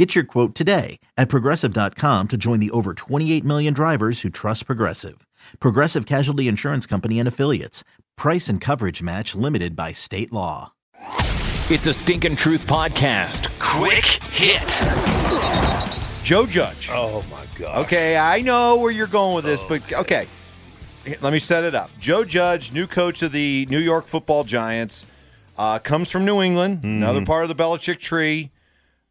Get your quote today at progressive.com to join the over 28 million drivers who trust Progressive. Progressive Casualty Insurance Company and Affiliates. Price and coverage match limited by state law. It's a Stinkin' Truth podcast. Quick hit. Joe Judge. Oh my god. Okay, I know where you're going with this, but okay. Let me set it up. Joe Judge, new coach of the New York Football Giants, uh, comes from New England, another part of the Belichick tree.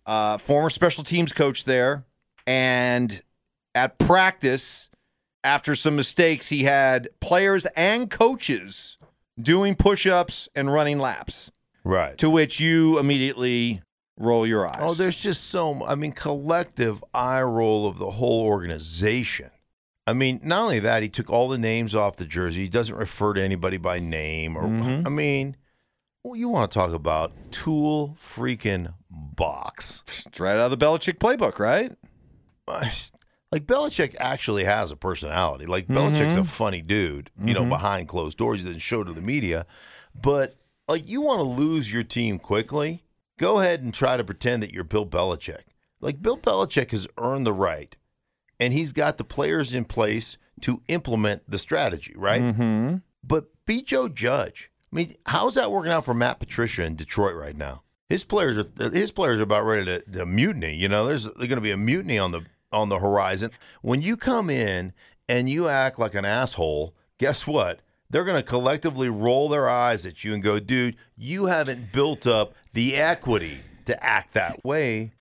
Uh, former special teams coach there, and at practice, after some mistakes, he had players and coaches doing push-ups and running laps. Right. To which you immediately roll your eyes. Oh, there's just so. I mean, collective eye roll of the whole organization. I mean, not only that, he took all the names off the jersey. He doesn't refer to anybody by name. Or Mhm. I mean, well, you want to talk about tool freaking box? It's right out of the Belichick playbook, right? Like Belichick actually has a personality. Like Belichick's Mm-hmm. a funny dude, you know, behind closed doors. He doesn't show to the media. But like you want to lose your team quickly, go ahead and try to pretend that you're Bill Belichick. Like Bill Belichick has earned the right, and he's got the players in place to implement the strategy, right? Mm-hmm. But be Joe Judge. I mean, how's that working out for Matt Patricia in Detroit right now? His players are his players are about ready to, to mutiny. You know, there's there's going to be a mutiny on the on the horizon. When you come in and you act like an asshole, guess what? They're going to collectively roll their eyes at you and go, "Dude, you haven't built up the equity to act that way."